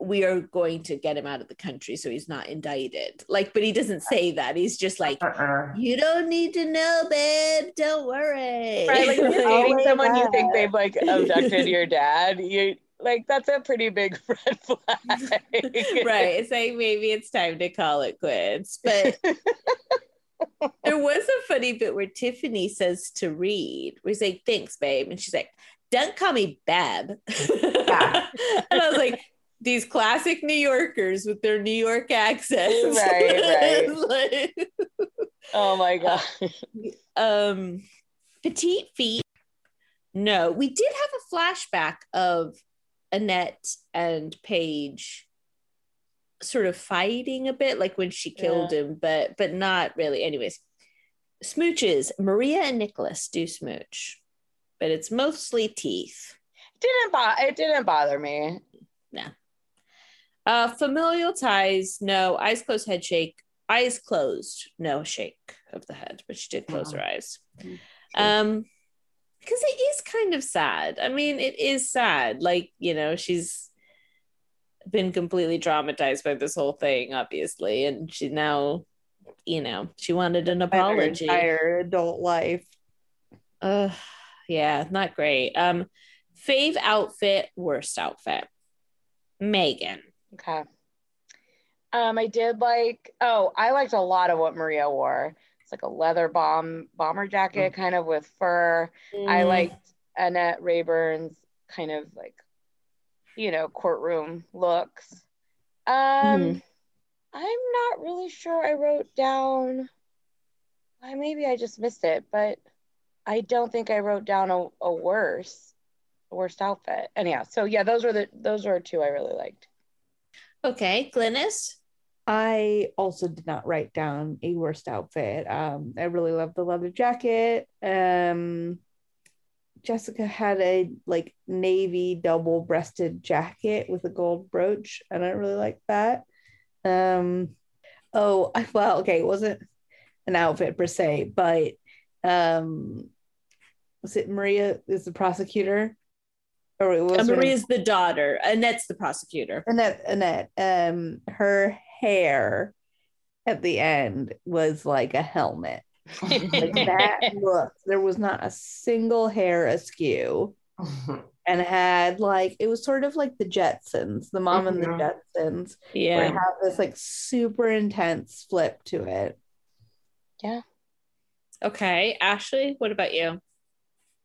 we are going to get him out of the country so he's not indicted. Like, but he doesn't say that. He's just like, Uh-uh. you don't need to know, babe. don't worry. Right, like if you're dating someone you think they've like abducted your dad, you like that's a pretty big red flag. right. It's like maybe it's time to call it quits. But there was a funny bit where Tiffany says to Reed, we say, thanks, babe. And she's like, don't call me Bab. Yeah. and I was like, these classic New Yorkers with their New York accents. Right, Like, Oh my god. um petite feet no we did have a flashback of annette and paige sort of fighting a bit like when she killed him but but not really. Anyways smooches. Maria and nicholas do smooch but it's mostly teeth. Didn't bo- it didn't bother me. No. Uh familial ties no. Eyes closed head shake. Eyes closed no shake of the head but she did close her eyes. Um because it is kind of sad i mean it is sad like you know she's been completely traumatized by this whole thing obviously and she now you know she wanted an By their apology entire adult life. uh yeah not great um fave outfit worst outfit megan Okay. Um, I did like. Oh, I liked a lot of what Maria wore. It's like a leather bomb bomber jacket, kind of with fur. I Mm, liked Annette Rayburn's kind of like, you know, courtroom looks. Um, Mhm. I'm not really sure. I wrote down. I maybe I just missed it, but I don't think I wrote down a, a worse, a worst outfit. Anyhow, so yeah, those were the those were two I really liked. okay glynis I also did not write down a worst outfit. Um, I really love the leather jacket. Um, Jessica had a like navy double breasted jacket with a gold brooch, and I really like that. Um, oh, I- well, okay, it wasn't an outfit per se, but um, was it Maria is the prosecutor? Or it was Uh, her- the daughter annette's the prosecutor Annette, Annette, um, her hair at the end was like a helmet. Like that look, there was not a single hair askew, and had like it was sort of like the Jetsons, the mom and the Mhm. Jetsons, where yeah it had this like super intense flip to it. Yeah. Okay ashley what about you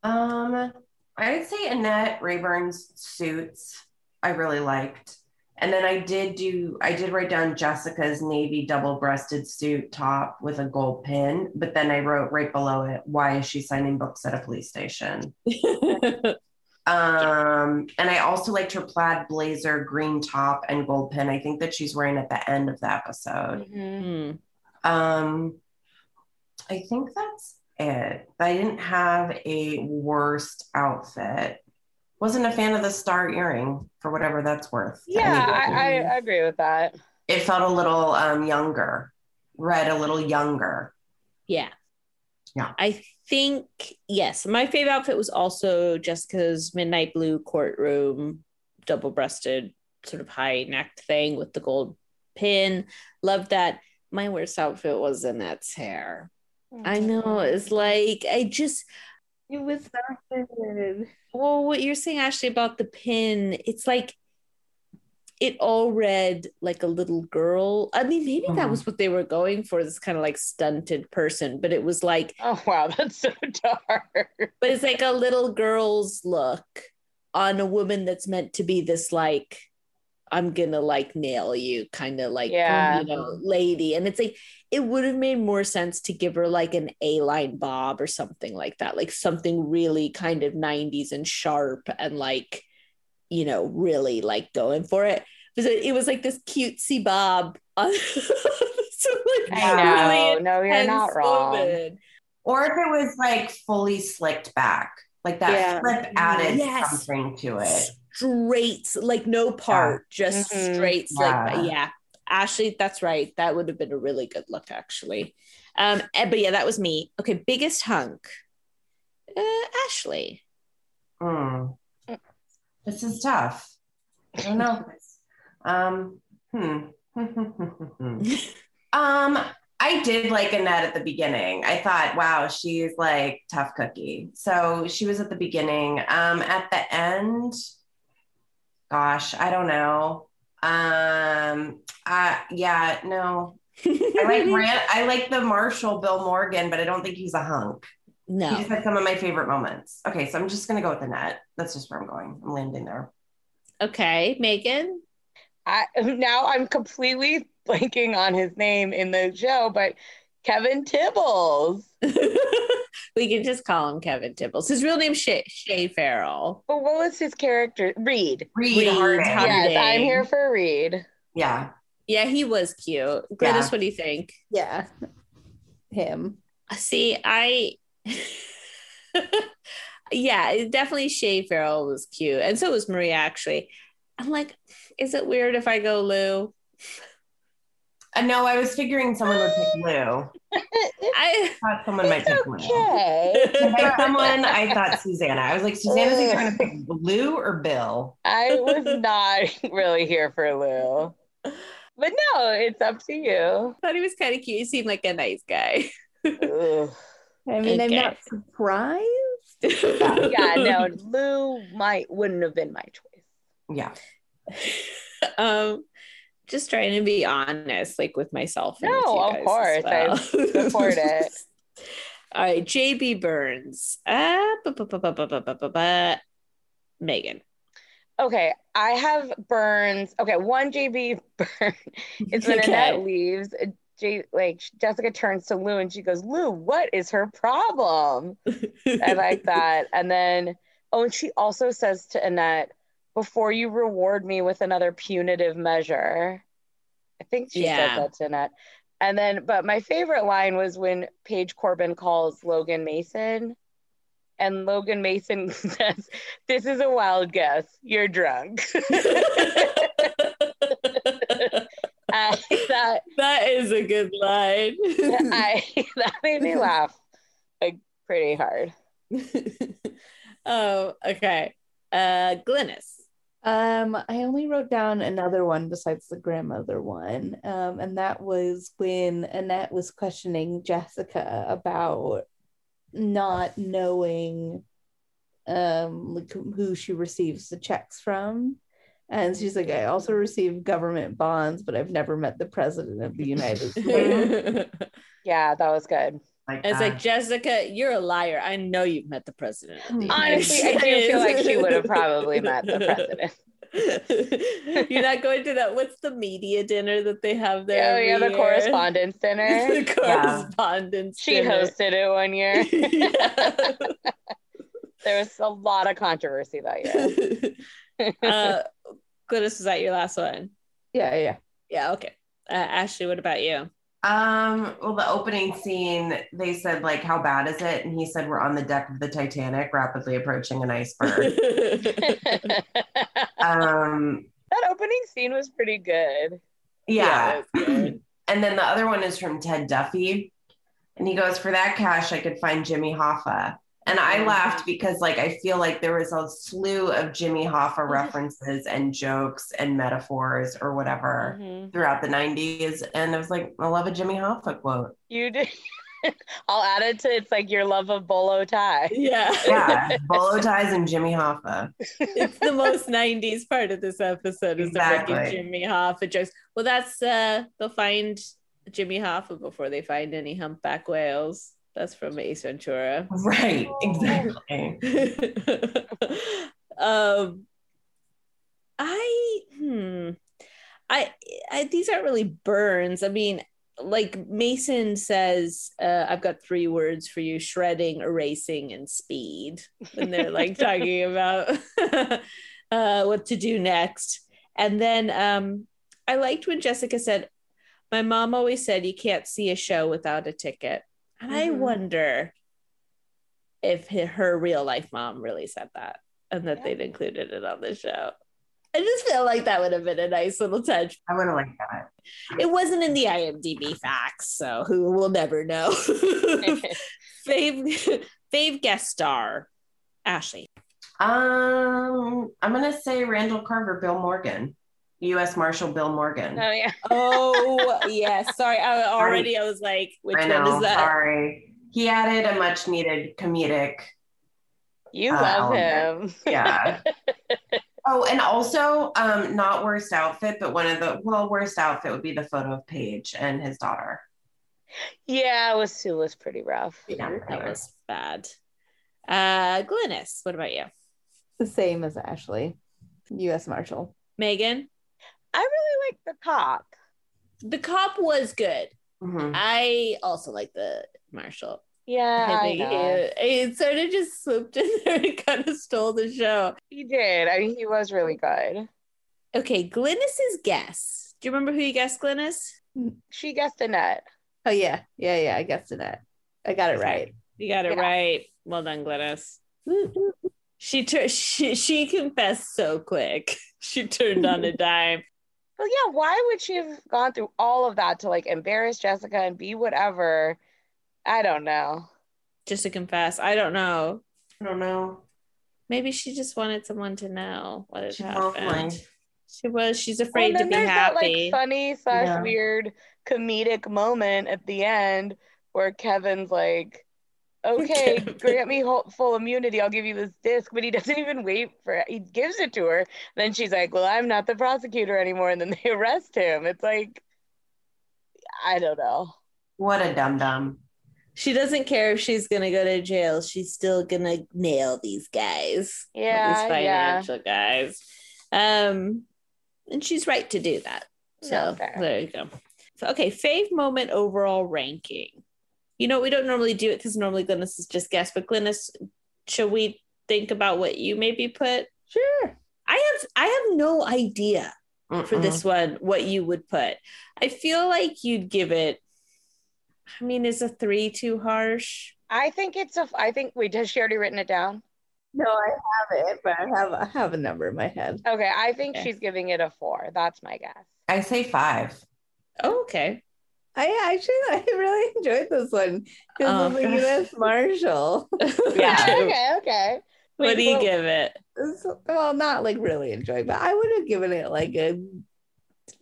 Um, I'd say Annette Rayburn's suits I really liked. And then I did do I did write down Jessica's navy double-breasted suit top with a gold pin, but then I wrote right below it, why is she signing books at a police station? Um, and I also liked her plaid blazer, green top, and gold pin. I think that she's wearing at the end of the episode. Hmm. Um, I think that's it. I didn't have a worst outfit. Wasn't a fan of the star earring for whatever that's worth. Yeah. I, I agree with that. it felt a little um, younger, read a little younger. Yeah. Yeah. I think, yes, my favorite outfit was also Jessica's midnight blue courtroom, double breasted, sort of high necked thing with the gold pin. Loved that. My worst outfit was Annette's hair. I know. It's like, I just, It was not good. Well, what you're saying, Ashley, about the pin, it's like, it all read like a little girl. I mean, maybe that Mhm. was what they were going for, this kind of like stunted person, but it was like, Oh wow, that's so dark. but it's like a little girl's look on a woman that's meant to be this like i'm gonna like nail you kind of like Yeah. you know lady and it's like it would have made more sense to give her like an a-line bob or something like that like something really kind of 90s and sharp and like you know really like going for it because it, it was like this cutesy bob on so, like, I know. really no, you're not wrong. woman. Or if it was like fully slicked back, like that Yeah. flip added Yes. something to it. Straight, like no part, just Mhm. straight slick. Yeah. Yeah. Ashley, that's right. That would have been a really good look, actually. Um, eh, but yeah, that was me. Okay, biggest hunk. Uh, Ashley. Hmm. This is tough. I don't know. um, hmm. um, I did like Annette at the beginning. I thought, wow, she's like tough cookie. So she was at the beginning. Um, at the end, gosh, I don't know. Um, uh, yeah, no. I like Rand, I like the Marshall Bill Morgan, but I don't think he's a hunk. No. He no. just had some of my favorite moments. Okay, so I'm just gonna go with the net. That's just where I'm going. I'm landing there. Okay, Megan. I now I'm completely blanking on his name in the show, but Kevin Tibbles. we can just call him Kevin Tibbles. His real name's Shea, Shea Farrell. But what was his character? Reed. Reed, Reed Harding. Harding. Yes, I'm here for Reed. Yeah. Yeah, he was cute. Glynis, what do you think? Yeah. Him. Uh, see, I yeah, definitely Shea Farrell was cute. And so was Maria actually. I'm like, is it weird if I go Lou? Uh, no, I was figuring someone would pick Lou. I thought someone might pick Lou. Okay. By someone, I thought Susanna. I was like, Susanna's either going to pick Lou or Bill. I was not really here for Lou. But no, it's up to you. thought he was kind of cute. He seemed like a nice guy. I mean, I'm not surprised. yeah, no, Lou might wouldn't have been my choice. Yeah. um just trying to be honest, like with myself. no, with of course. Well. I support it. All right, JB Burns. Megan. Okay, I have Burns. Okay, one JB Burns. It's when okay. Annette leaves. J- like Jessica turns to Lou and she goes, "Lou, what is her problem?" I like that. And then, oh, and she also says to Annette, "Before you reward me with another punitive measure," I think she Yeah. said that to Annette. And then, but my favorite line was when Paige Corbin calls Logan Mason. And Logan Mason says, This is a wild guess. You're drunk. I thought that is a good line I that made me laugh like pretty hard. oh okay uh glynis Um, I only wrote down another one besides the grandmother one. Um, and that was when Annette was questioning Jessica about not knowing um like who she receives the checks from. And she's like, I also receive government bonds, but I've never met the president of the United States. Yeah, that was good. Like like jessica you're a liar i know you've met the president the Honestly, I do feel like she would have probably met the president. You're not going to that. What's the media dinner that they have there? Oh yeah, the year? correspondence dinner. the correspondence. She dinner. hosted it one year. Yeah. There was a lot of controversy that year. uh, Glynis, is that your last one? Yeah, yeah. Yeah. Okay. Uh, Ashley, what about you? Um, well, the opening scene, they said, like, how bad is it? And he said, we're on the deck of the Titanic, rapidly approaching an iceberg. um, that opening scene was pretty good. yeah. that's good. And then the other one is from Ted Duffy. And he goes, For that cash, I could find Jimmy Hoffa. And I laughed because, like, I feel like there was a slew of Jimmy Hoffa references and jokes and metaphors or whatever Mhm. throughout the 90s. And I was like, I love a Jimmy Hoffa quote. You did. I'll add it to it's like your love of bolo tie. Yeah. Yeah, bolo ties and Jimmy Hoffa. it's the most 90s part of this episode is the Ricky Exactly. Jimmy Hoffa jokes. Well, that's uh they'll find Jimmy Hoffa before they find any humpback whales. That's from Ace Ventura. Right, exactly. um I hmm I, I these aren't really burns. I mean, like Mason says, uh, I've got three words for you: shredding, erasing, and speed. And they're like talking about uh, what to do next. And then um, I liked when Jessica said, "My mom always said you can't see a show without a ticket," and I Mhm. wonder if her real life mom really said that and that Yeah. they'd included it on the show. I just feel like that would have been a nice little touch. I would have liked that. It wasn't in the IMDb facts, so who will never know. fave, fave guest star, Ashley. Um, I'm gonna say Randall Carver, Bill Morgan. U.S. Marshal Bill Morgan. Oh yeah. Oh yes. Sorry. I already I was like, which I know, one is that? Sorry. He added a much needed comedic. You Uh, love element. him. Yeah. oh, and also, um, not worst outfit, but one of the well, worst outfit would be the photo of Paige and his daughter. yeah, it was it was pretty rough. Yeah, That was bad. Uh Glynis, what about you? The same as Ashley, U.S. Marshal. Megan? I really like the cop. The cop was good. Mhm. I also like the Marshall. Yeah, I I know. it, it sort of just swooped in there and kind of stole the show. He did. I mean, he was really good. Okay, Glynis's guess. Do you remember who you guessed, Glynis? She guessed Annette. Oh yeah, yeah, yeah. I guessed it. I got it right. You got it Yeah. right. Well done, Glynis. She turned. She she confessed so quick. She turned on a dime. But yeah, why would she have gone through all of that to like embarrass Jessica and be whatever? I don't know. Just to confess, I don't know. I don't know. Maybe she just wanted someone to know what had She happened. probably- She was. She's afraid and to be happy. that like funny slash Yeah. weird comedic moment at the end where Kevin's like, "Okay, grant me whole, full immunity. I'll give you this disc. but he doesn't even wait for it. He gives it to her. Then she's like, "Well, I'm not the prosecutor anymore," and then they arrest him. It's like, I don't know. What a dum dum. she doesn't care if she's gonna go to jail. She's still gonna nail these guys. these Yeah, yeah. financial guys. Um, and she's right to do that. So No, there you go. So, okay, fave moment overall ranking. You know, we don't normally do it because normally Glynis is just guess, but Glynis, should we think about what you maybe put? Sure. I have I have no idea for Mm-mm. this one what you would put. I feel like you'd give it. I mean, is a three too harsh? I think it's a. I think wait, has she already written it down? No, I have it, but I have I have a number in my head. Okay, I think Okay. she's giving it a four. That's my guess. I say five. Oh, okay. I actually I really enjoyed this one because Oh, of the. U.S. Marshal. Yeah. Okay. okay. Okay. What do you well- give it? Well, not like really enjoyed, but I would have given it like a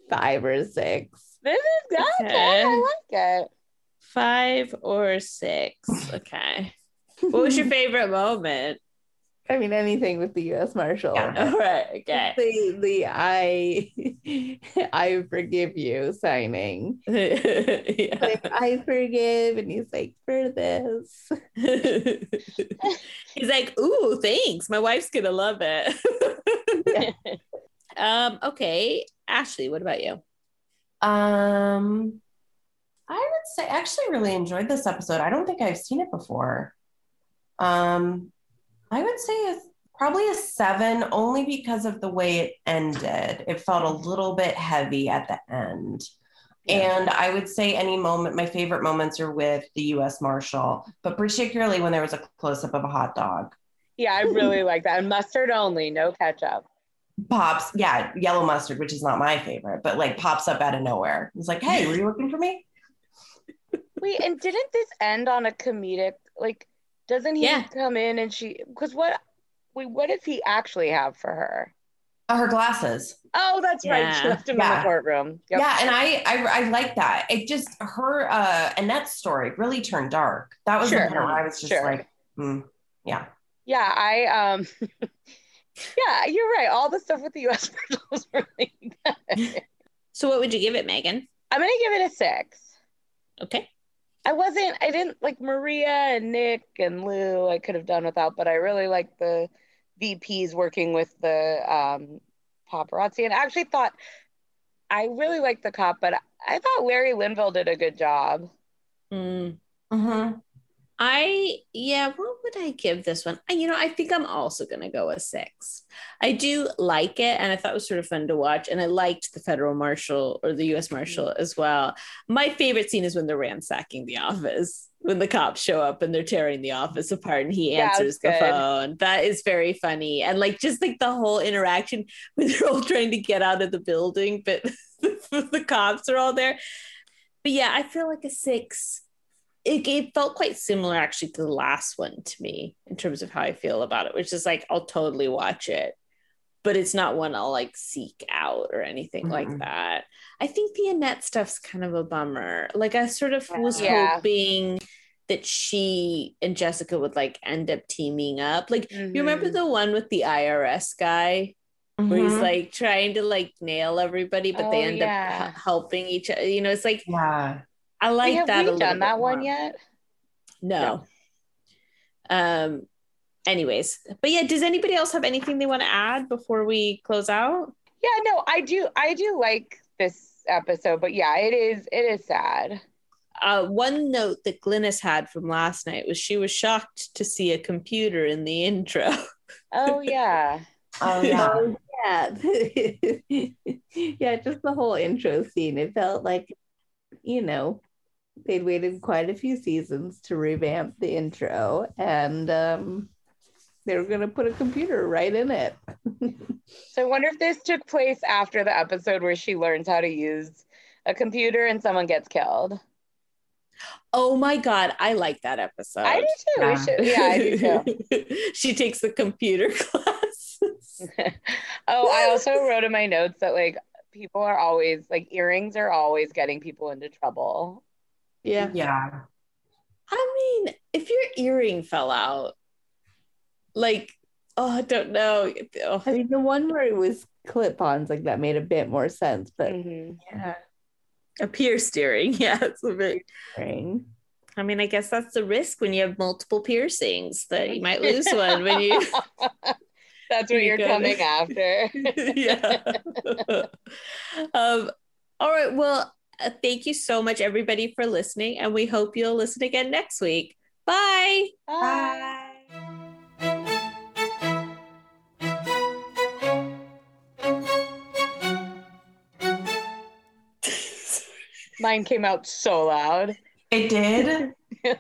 five or six. This is good. Okay. Okay. I like it. Five or six? Okay. What was your favorite moment? I mean, anything with the U.S. Marshal. Yeah. All right. Okay. The the I I forgive you signing. Yeah. Like, I forgive, and he's like for this. He's like, "Ooh, thanks. My wife's gonna love it." um. Okay, Ashley. What about you? Um, I would say I actually really enjoyed this episode. I don't think I've seen it before. Um, I would say it's probably a seven, only because of the way it ended. It felt a little bit heavy at the end. And I would say any moment, my favorite moments are with the US Marshal, but particularly when there was a close up of a hot dog. Yeah, I really like that. And mustard only, no ketchup. Pops, yeah, yellow mustard, which is not my favorite, but like pops up out of nowhere. It's like, hey, were you looking for me? Wait, and didn't this end on a comedic? Like, doesn't he Yeah. come in and she? Because what? Wait, what does he actually have for her? Oh, her glasses. Oh, that's right. She Yeah. left him in the Yeah. courtroom. Yep. Yeah, and I, I I like that. It just her uh Annette's story really turned dark. That was Sure. the part I was just Sure. like, hmm, yeah. Yeah, I um. yeah, you're right. All the stuff with the U.S. Marshal was really good. So, what would you give it, Megan? I'm gonna give it a six. Okay. I wasn't, I didn't like Maria and Nick and Lou, I could have done without, but I really liked the VPs working with the um, paparazzi. And I actually thought, I really liked the cop, but I thought Larry Linville did a good job. Mm. Mm-hmm. I yeah, what would I give this one? You know, I think I'm also gonna go a six. I do like it, and I thought it was sort of fun to watch, and I liked the federal marshal or the U.S. marshal mm-hmm. as well. My favorite scene is when they're ransacking the office, when the cops show up and they're tearing the office apart, and he answers the phone. That is very funny, and like just like the whole interaction when they're all trying to get out of the building, but the cops are all there. But yeah, I feel like a six it, it felt quite similar actually to the last one to me in terms of how I feel about it, which is like I'll totally watch it. but it's not one I'll like seek out or anything like Mhm. that. I think the Annette stuff's kind of a bummer. Like I sort of was Yeah. hoping that she and Jessica would like end up teaming up. Like you remember Mhm. the one with the IRS guy where he's Mhm. like trying to like nail everybody, but they Oh, end yeah. up h- helping each other. You know, it's like yeah. I like have that. a we little done that one more. yet? No. Um. Anyways, but yeah, does anybody else have anything they want to add before we close out? Yeah, no, I do. I do like this episode, but yeah, it is. It is sad. Uh, one note that Glynis had from last night was she was shocked to see a computer in the intro. Oh yeah. Oh yeah. Oh, yeah. yeah, just the whole intro scene. It felt like, you know, they'd waited quite a few seasons to revamp the intro and um, they were going to put a computer right in it. So I wonder if this took place after the episode where she learns how to use a computer and someone gets killed. Oh my god, I like that episode. I do too. We Yeah. should- yeah, I do too. she takes the computer classes. Oh, I also wrote in my notes that like people are always like earrings are always getting people into trouble. Yeah. Yeah. I mean, if your earring fell out, like, oh, I don't know. Oh, I mean, the one where it was clip ons, like that made a bit more sense, but Mhm. yeah. a pierced earring, yeah, it's a bit. ring. I mean, I guess that's the risk when you have multiple piercings that you might lose one when you. That's what You you're coming it. after. yeah. um. All right. Well, Uh, thank you so much, everybody, for listening, and we hope you'll listen again next week. Bye. Bye. Mine came out so loud. It did.